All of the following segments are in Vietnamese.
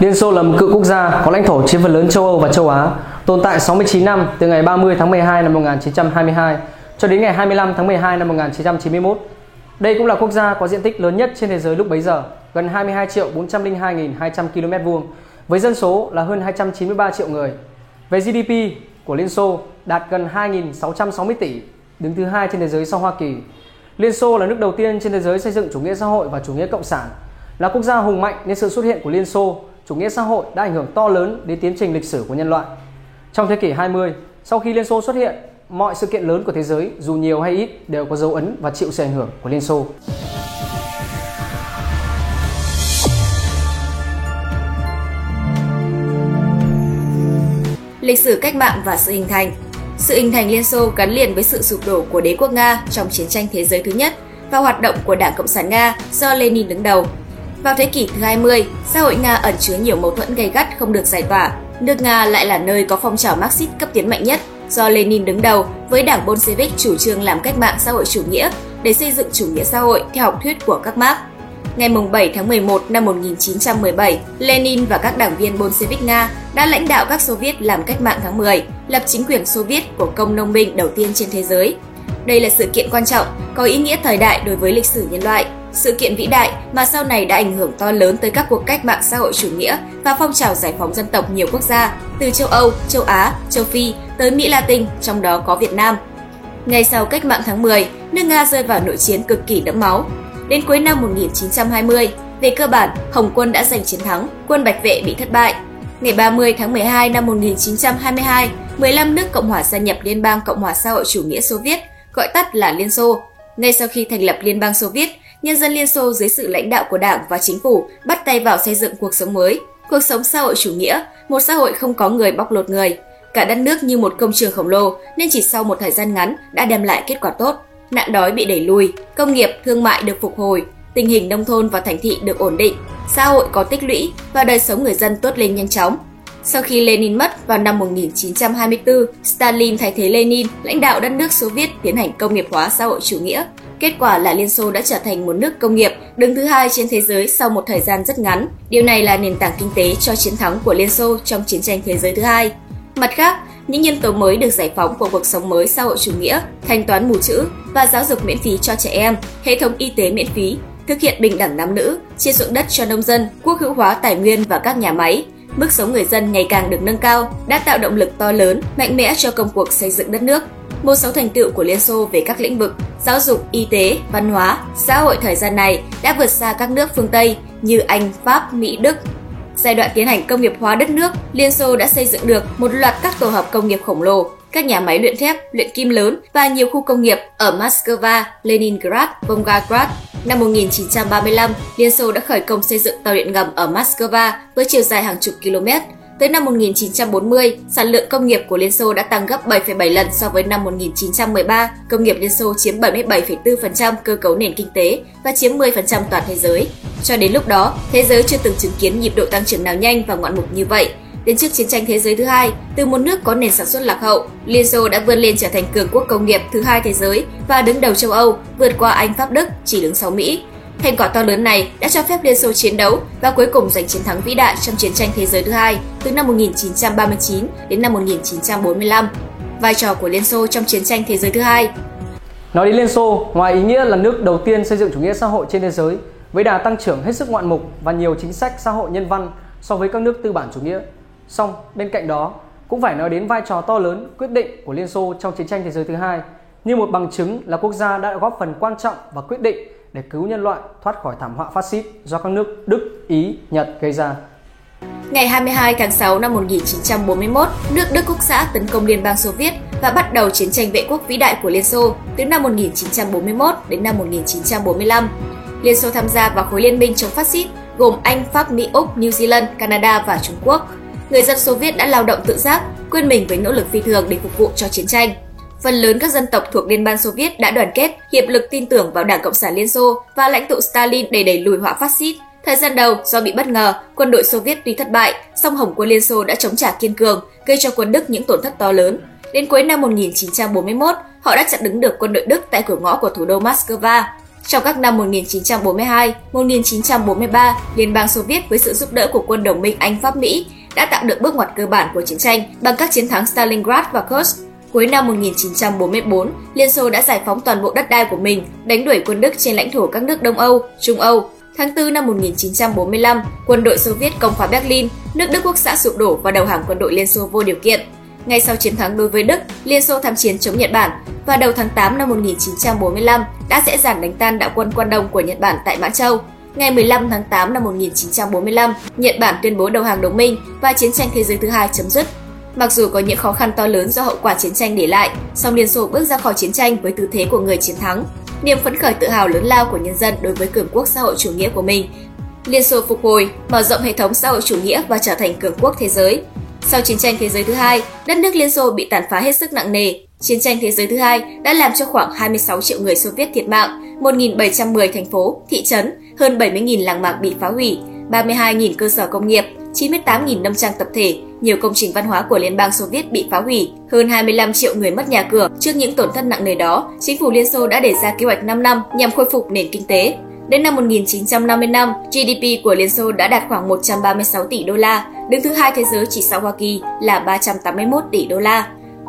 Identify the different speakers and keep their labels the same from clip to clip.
Speaker 1: Liên Xô là một cựu quốc gia có lãnh thổ chiếm phần lớn châu Âu và châu Á, tồn tại 69 năm từ ngày 30 tháng 12 năm 1922 cho đến ngày 25 tháng 12 năm 1991. Đây cũng là quốc gia có diện tích lớn nhất trên thế giới lúc bấy giờ, gần 22 triệu 402.200 km vuông, với dân số là hơn 293 triệu người. Về GDP của Liên Xô đạt gần 2.660 tỷ, đứng thứ hai trên thế giới sau Hoa Kỳ. Liên Xô là nước đầu tiên trên thế giới xây dựng chủ nghĩa xã hội và chủ nghĩa cộng sản, là quốc gia hùng mạnh nên sự xuất hiện của Liên Xô, chủ nghĩa xã hội đã ảnh hưởng to lớn đến tiến trình lịch sử của nhân loại. Trong thế kỷ 20, sau khi Liên Xô xuất hiện, mọi sự kiện lớn của thế giới dù nhiều hay ít đều có dấu ấn và chịu sự ảnh hưởng của Liên Xô.
Speaker 2: Lịch sử cách mạng và sự hình thành Sự hình thành Liên Xô gắn liền với sự sụp đổ của đế quốc Nga trong chiến tranh thế giới thứ nhất và hoạt động của Đảng Cộng sản Nga do Lenin đứng đầu. Vào thế kỷ thứ 20, xã hội Nga ẩn chứa nhiều mâu thuẫn gay gắt không được giải tỏa. Nước Nga lại là nơi có phong trào Marxist cấp tiến mạnh nhất do Lenin đứng đầu với đảng Bolshevik chủ trương làm cách mạng xã hội chủ nghĩa để xây dựng chủ nghĩa xã hội theo học thuyết của các Marx. Ngày 7 tháng 11 năm 1917, Lenin và các đảng viên Bolshevik Nga đã lãnh đạo các Xô Viết làm cách mạng tháng 10, lập chính quyền Xô Viết của công nông binh đầu tiên trên thế giới. Đây là sự kiện quan trọng, có ý nghĩa thời đại đối với lịch sử nhân loại, sự kiện vĩ đại mà sau này đã ảnh hưởng to lớn tới các cuộc cách mạng xã hội chủ nghĩa và phong trào giải phóng dân tộc nhiều quốc gia, từ châu Âu, châu Á, châu Phi tới Mỹ Latin, trong đó có Việt Nam. Ngay sau cách mạng tháng 10, nước Nga rơi vào nội chiến cực kỳ đẫm máu. Đến cuối năm 1920, về cơ bản, Hồng quân đã giành chiến thắng, quân Bạch Vệ bị thất bại. Ngày 30 tháng 12 năm 1922, 15 nước Cộng hòa gia nhập Liên bang Cộng hòa xã hội chủ nghĩa Xô Viết, gọi tắt là Liên Xô. Ngay sau khi thành lập Liên bang Xô Viết, nhân dân Liên Xô dưới sự lãnh đạo của Đảng và chính phủ bắt tay vào xây dựng cuộc sống mới, cuộc sống xã hội chủ nghĩa, một xã hội không có người bóc lột người. Cả đất nước như một công trường khổng lồ nên chỉ sau một thời gian ngắn đã đem lại kết quả tốt. Nạn đói bị đẩy lùi, công nghiệp, thương mại được phục hồi, tình hình nông thôn và thành thị được ổn định, xã hội có tích lũy và đời sống người dân tốt lên nhanh chóng. Sau khi Lenin mất vào năm 1924, Stalin thay thế Lenin lãnh đạo đất nước Xô Viết tiến hành công nghiệp hóa xã hội chủ nghĩa. Kết quả là Liên Xô đã trở thành một nước công nghiệp đứng thứ hai trên thế giới sau một thời gian rất ngắn. Điều này là nền tảng kinh tế cho chiến thắng của Liên Xô trong chiến tranh thế giới thứ hai. Mặt khác, những nhân tố mới được giải phóng của cuộc sống mới xã hội chủ nghĩa, thanh toán mù chữ và giáo dục miễn phí cho trẻ em, hệ thống y tế miễn phí, thực hiện bình đẳng nam nữ, chia ruộng đất cho nông dân, quốc hữu hóa tài nguyên và các nhà máy, mức sống người dân ngày càng được nâng cao, đã tạo động lực to lớn, mạnh mẽ cho công cuộc xây dựng đất nước. Một số thành tựu của Liên Xô về các lĩnh vực giáo dục, y tế, văn hóa, xã hội thời gian này đã vượt xa các nước phương Tây như Anh, Pháp, Mỹ, Đức. Giai đoạn tiến hành công nghiệp hóa đất nước, Liên Xô đã xây dựng được một loạt các tổ hợp công nghiệp khổng lồ, các nhà máy luyện thép, luyện kim lớn và nhiều khu công nghiệp ở Moscow, Leningrad, Volgograd. Năm 1935, Liên Xô đã khởi công xây dựng tàu điện ngầm ở Moscow với chiều dài hàng chục km. Tới năm 1940, sản lượng công nghiệp của Liên Xô đã tăng gấp 7,7 lần so với năm 1913. Công nghiệp Liên Xô chiếm 77,4% cơ cấu nền kinh tế và chiếm 10% toàn thế giới. Cho đến lúc đó, thế giới chưa từng chứng kiến nhịp độ tăng trưởng nào nhanh và ngoạn mục như vậy. Đến trước chiến tranh thế giới thứ hai, từ một nước có nền sản xuất lạc hậu, Liên Xô đã vươn lên trở thành cường quốc công nghiệp thứ hai thế giới và đứng đầu châu Âu, vượt qua Anh, Pháp, Đức, chỉ đứng sau Mỹ. Thành quả to lớn này đã cho phép Liên Xô chiến đấu và cuối cùng giành chiến thắng vĩ đại trong chiến tranh thế giới thứ hai từ năm 1939 đến năm 1945. Vai trò của Liên Xô trong chiến tranh thế giới thứ hai
Speaker 1: Nói đến Liên Xô, ngoài ý nghĩa là nước đầu tiên xây dựng chủ nghĩa xã hội trên thế giới với đà tăng trưởng hết sức ngoạn mục và nhiều chính sách xã hội nhân văn so với các nước tư bản chủ nghĩa, Song bên cạnh đó cũng phải nói đến vai trò to lớn quyết định của Liên Xô trong chiến tranh thế giới thứ hai như một bằng chứng là quốc gia đã góp phần quan trọng và quyết định để cứu nhân loại thoát khỏi thảm họa phát xít do các nước Đức, Ý, Nhật gây ra.
Speaker 2: Ngày 22 tháng 6 năm 1941, nước Đức Quốc xã tấn công Liên bang Xô Viết và bắt đầu chiến tranh vệ quốc vĩ đại của Liên Xô từ năm 1941 đến năm 1945. Liên Xô tham gia vào khối liên minh chống phát xít gồm Anh, Pháp, Mỹ, Úc, New Zealand, Canada và Trung Quốc người dân Xô Viết đã lao động tự giác, quên mình với nỗ lực phi thường để phục vụ cho chiến tranh. Phần lớn các dân tộc thuộc Liên bang Xô Viết đã đoàn kết, hiệp lực tin tưởng vào Đảng Cộng sản Liên Xô và lãnh tụ Stalin để đẩy lùi họa phát xít. Thời gian đầu, do bị bất ngờ, quân đội Xô Viết tuy thất bại, song Hồng quân Liên Xô đã chống trả kiên cường, gây cho quân Đức những tổn thất to lớn. Đến cuối năm 1941, họ đã chặn đứng được quân đội Đức tại cửa ngõ của thủ đô Moscow. Trong các năm 1942, 1943, Liên bang Xô Viết với sự giúp đỡ của quân đồng minh Anh Pháp Mỹ đã tạo được bước ngoặt cơ bản của chiến tranh bằng các chiến thắng Stalingrad và Kursk. Cuối năm 1944, Liên Xô đã giải phóng toàn bộ đất đai của mình, đánh đuổi quân Đức trên lãnh thổ các nước Đông Âu, Trung Âu. Tháng 4 năm 1945, quân đội Xô Viết công phá Berlin, nước Đức quốc xã sụp đổ và đầu hàng quân đội Liên Xô vô điều kiện. Ngay sau chiến thắng đối với Đức, Liên Xô tham chiến chống Nhật Bản và đầu tháng 8 năm 1945 đã dễ dàng đánh tan đạo quân quan đông của Nhật Bản tại Mã Châu. Ngày 15 tháng 8 năm 1945, Nhật Bản tuyên bố đầu hàng đồng minh và chiến tranh thế giới thứ hai chấm dứt. Mặc dù có những khó khăn to lớn do hậu quả chiến tranh để lại, song Liên Xô bước ra khỏi chiến tranh với tư thế của người chiến thắng. Niềm phấn khởi tự hào lớn lao của nhân dân đối với cường quốc xã hội chủ nghĩa của mình. Liên Xô phục hồi, mở rộng hệ thống xã hội chủ nghĩa và trở thành cường quốc thế giới. Sau chiến tranh thế giới thứ hai, đất nước Liên Xô bị tàn phá hết sức nặng nề. Chiến tranh thế giới thứ hai đã làm cho khoảng 26 triệu người Xô Viết thiệt mạng, 1.710 thành phố, thị trấn, hơn 70.000 làng mạc bị phá hủy, 32.000 cơ sở công nghiệp, 98.500 tập thể, nhiều công trình văn hóa của Liên bang Xô Viết bị phá hủy, hơn 25 triệu người mất nhà cửa. Trước những tổn thất nặng nề đó, chính phủ Liên Xô đã đề ra kế hoạch 5 năm nhằm khôi phục nền kinh tế. Đến năm 1955, GDP của Liên Xô đã đạt khoảng 136 tỷ đô la, đứng thứ hai thế giới chỉ sau Hoa Kỳ là 381 tỷ đô la.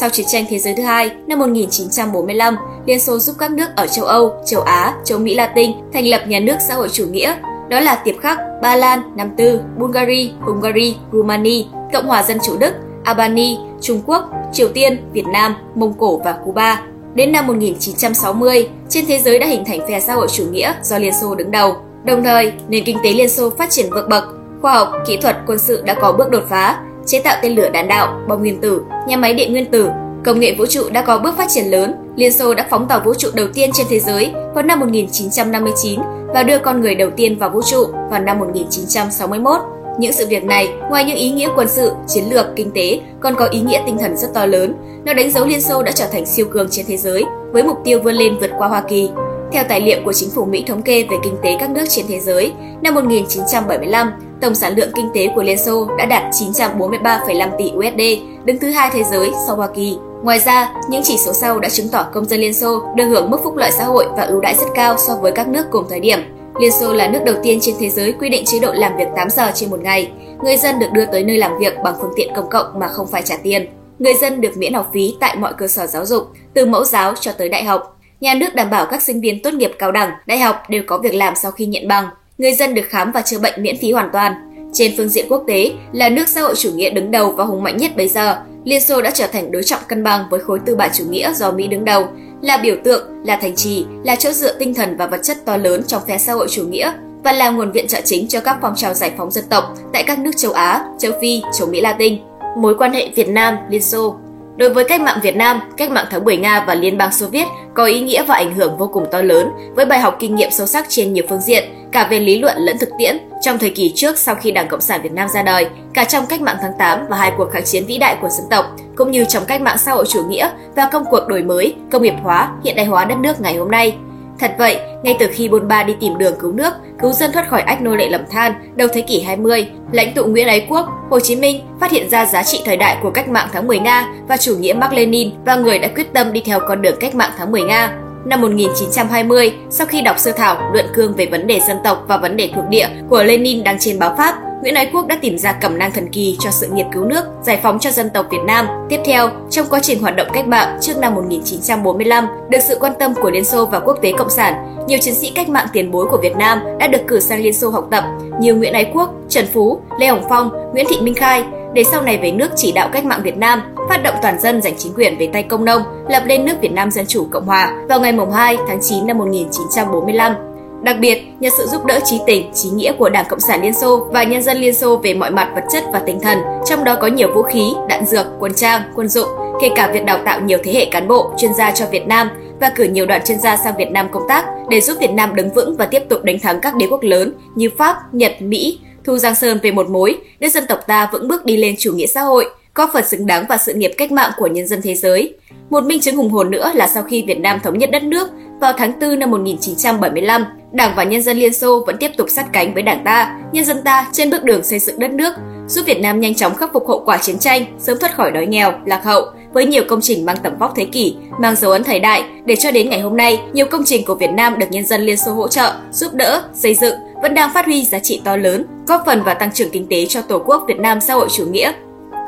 Speaker 2: Sau chiến tranh thế giới thứ hai, năm 1945, Liên Xô giúp các nước ở châu Âu, châu Á, châu Mỹ Latin thành lập nhà nước xã hội chủ nghĩa. Đó là Tiệp Khắc, Ba Lan, Nam Tư, Bulgaria, Hungary, Romania, Cộng hòa Dân chủ Đức, Albania, Trung Quốc, Triều Tiên, Việt Nam, Mông Cổ và Cuba. Đến năm 1960, trên thế giới đã hình thành phe xã hội chủ nghĩa do Liên Xô đứng đầu. Đồng thời, nền kinh tế Liên Xô phát triển vượt bậc, khoa học, kỹ thuật, quân sự đã có bước đột phá, chế tạo tên lửa đạn đạo, bom nguyên tử, nhà máy điện nguyên tử, công nghệ vũ trụ đã có bước phát triển lớn. Liên Xô đã phóng tàu vũ trụ đầu tiên trên thế giới vào năm 1959 và đưa con người đầu tiên vào vũ trụ vào năm 1961. Những sự việc này, ngoài những ý nghĩa quân sự, chiến lược, kinh tế, còn có ý nghĩa tinh thần rất to lớn. Nó đánh dấu Liên Xô đã trở thành siêu cường trên thế giới, với mục tiêu vươn lên vượt qua Hoa Kỳ. Theo tài liệu của chính phủ Mỹ thống kê về kinh tế các nước trên thế giới, năm 1975, tổng sản lượng kinh tế của Liên Xô đã đạt 943,5 tỷ USD, đứng thứ hai thế giới sau Hoa Kỳ. Ngoài ra, những chỉ số sau đã chứng tỏ công dân Liên Xô được hưởng mức phúc lợi xã hội và ưu đãi rất cao so với các nước cùng thời điểm. Liên Xô là nước đầu tiên trên thế giới quy định chế độ làm việc 8 giờ trên một ngày. Người dân được đưa tới nơi làm việc bằng phương tiện công cộng mà không phải trả tiền. Người dân được miễn học phí tại mọi cơ sở giáo dục, từ mẫu giáo cho tới đại học. Nhà nước đảm bảo các sinh viên tốt nghiệp cao đẳng, đại học đều có việc làm sau khi nhận bằng. Người dân được khám và chữa bệnh miễn phí hoàn toàn. Trên phương diện quốc tế, là nước xã hội chủ nghĩa đứng đầu và hùng mạnh nhất bây giờ, Liên Xô đã trở thành đối trọng cân bằng với khối tư bản chủ nghĩa do Mỹ đứng đầu, là biểu tượng, là thành trì, là chỗ dựa tinh thần và vật chất to lớn trong phe xã hội chủ nghĩa và là nguồn viện trợ chính cho các phong trào giải phóng dân tộc tại các nước châu Á, châu Phi, châu Mỹ Latin. Mối quan hệ Việt Nam Liên Xô Đối với cách mạng Việt Nam, cách mạng tháng 10 Nga và Liên bang Xô Viết có ý nghĩa và ảnh hưởng vô cùng to lớn với bài học kinh nghiệm sâu sắc trên nhiều phương diện, cả về lý luận lẫn thực tiễn. Trong thời kỳ trước sau khi Đảng Cộng sản Việt Nam ra đời, cả trong cách mạng tháng 8 và hai cuộc kháng chiến vĩ đại của dân tộc, cũng như trong cách mạng xã hội chủ nghĩa và công cuộc đổi mới, công nghiệp hóa, hiện đại hóa đất nước ngày hôm nay. Thật vậy, ngay từ khi Bôn Ba đi tìm đường cứu nước, cứu dân thoát khỏi ách nô lệ lầm than đầu thế kỷ 20, lãnh tụ Nguyễn Ái Quốc, Hồ Chí Minh phát hiện ra giá trị thời đại của cách mạng tháng 10 Nga và chủ nghĩa Mark Lenin và người đã quyết tâm đi theo con đường cách mạng tháng 10 Nga. Năm 1920, sau khi đọc sơ thảo luận cương về vấn đề dân tộc và vấn đề thuộc địa của Lenin đăng trên báo Pháp, Nguyễn Ái Quốc đã tìm ra cẩm năng thần kỳ cho sự nghiệp cứu nước, giải phóng cho dân tộc Việt Nam. Tiếp theo, trong quá trình hoạt động cách mạng trước năm 1945, được sự quan tâm của Liên Xô và quốc tế cộng sản, nhiều chiến sĩ cách mạng tiền bối của Việt Nam đã được cử sang Liên Xô học tập như Nguyễn Ái Quốc, Trần Phú, Lê Hồng Phong, Nguyễn Thị Minh Khai, để sau này về nước chỉ đạo cách mạng Việt Nam, phát động toàn dân giành chính quyền về tay công nông, lập lên nước Việt Nam Dân Chủ Cộng Hòa vào ngày 2 tháng 9 năm 1945. Đặc biệt, nhờ sự giúp đỡ trí tình, trí nghĩa của Đảng Cộng sản Liên Xô và nhân dân Liên Xô về mọi mặt vật chất và tinh thần, trong đó có nhiều vũ khí, đạn dược, quân trang, quân dụng, kể cả việc đào tạo nhiều thế hệ cán bộ, chuyên gia cho Việt Nam và cử nhiều đoàn chuyên gia sang Việt Nam công tác để giúp Việt Nam đứng vững và tiếp tục đánh thắng các đế quốc lớn như Pháp, Nhật, Mỹ, thu Giang Sơn về một mối, đưa dân tộc ta vững bước đi lên chủ nghĩa xã hội, góp phần xứng đáng vào sự nghiệp cách mạng của nhân dân thế giới. Một minh chứng hùng hồn nữa là sau khi Việt Nam thống nhất đất nước vào tháng 4 năm 1975, Đảng và nhân dân Liên Xô vẫn tiếp tục sát cánh với Đảng ta, nhân dân ta trên bước đường xây dựng đất nước, giúp Việt Nam nhanh chóng khắc phục hậu quả chiến tranh, sớm thoát khỏi đói nghèo, lạc hậu với nhiều công trình mang tầm vóc thế kỷ, mang dấu ấn thời đại để cho đến ngày hôm nay, nhiều công trình của Việt Nam được nhân dân Liên Xô hỗ trợ, giúp đỡ, xây dựng vẫn đang phát huy giá trị to lớn, góp phần vào tăng trưởng kinh tế cho Tổ quốc Việt Nam xã hội chủ nghĩa.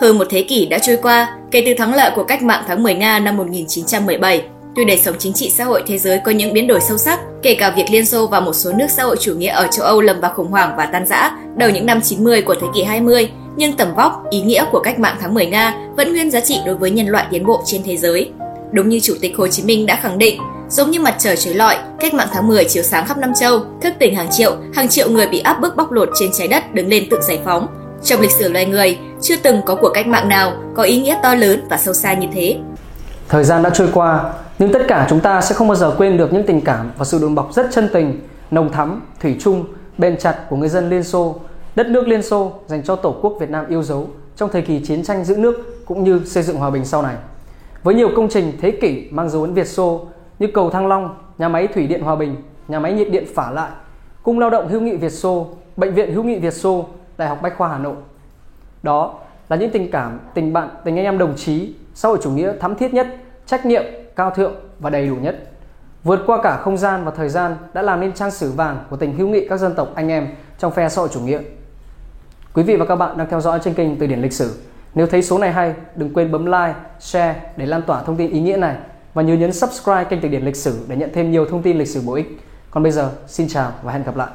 Speaker 2: Hơn một thế kỷ đã trôi qua kể từ thắng lợi của cách mạng tháng 10 Nga năm 1917, Tuy đời sống chính trị xã hội thế giới có những biến đổi sâu sắc, kể cả việc Liên Xô và một số nước xã hội chủ nghĩa ở châu Âu lầm vào khủng hoảng và tan rã đầu những năm 90 của thế kỷ 20, nhưng tầm vóc, ý nghĩa của cách mạng tháng 10 Nga vẫn nguyên giá trị đối với nhân loại tiến bộ trên thế giới. Đúng như Chủ tịch Hồ Chí Minh đã khẳng định, giống như mặt trời chói lọi, cách mạng tháng 10 chiếu sáng khắp năm châu, thức tỉnh hàng triệu, hàng triệu người bị áp bức bóc lột trên trái đất đứng lên tự giải phóng. Trong lịch sử loài người, chưa từng có cuộc cách mạng nào có ý nghĩa to lớn và sâu xa như thế.
Speaker 1: Thời gian đã trôi qua, nhưng tất cả chúng ta sẽ không bao giờ quên được những tình cảm và sự đùm bọc rất chân tình, nồng thắm, thủy chung, bền chặt của người dân Liên Xô, đất nước Liên Xô dành cho Tổ quốc Việt Nam yêu dấu trong thời kỳ chiến tranh giữ nước cũng như xây dựng hòa bình sau này. Với nhiều công trình thế kỷ mang dấu ấn Việt Xô như cầu Thăng Long, nhà máy thủy điện Hòa Bình, nhà máy nhiệt điện Phả Lại, cung lao động hữu nghị Việt Xô, bệnh viện hữu nghị Việt Xô, Đại học Bách khoa Hà Nội. Đó là những tình cảm, tình bạn, tình anh em đồng chí, xã hội chủ nghĩa thắm thiết nhất, trách nhiệm, cao thượng và đầy đủ nhất. Vượt qua cả không gian và thời gian đã làm nên trang sử vàng của tình hữu nghị các dân tộc anh em trong phe xã hội chủ nghĩa. Quý vị và các bạn đang theo dõi trên kênh Từ điển lịch sử. Nếu thấy số này hay, đừng quên bấm like, share để lan tỏa thông tin ý nghĩa này và nhớ nhấn subscribe kênh Từ điển lịch sử để nhận thêm nhiều thông tin lịch sử bổ ích. Còn bây giờ, xin chào và hẹn gặp lại.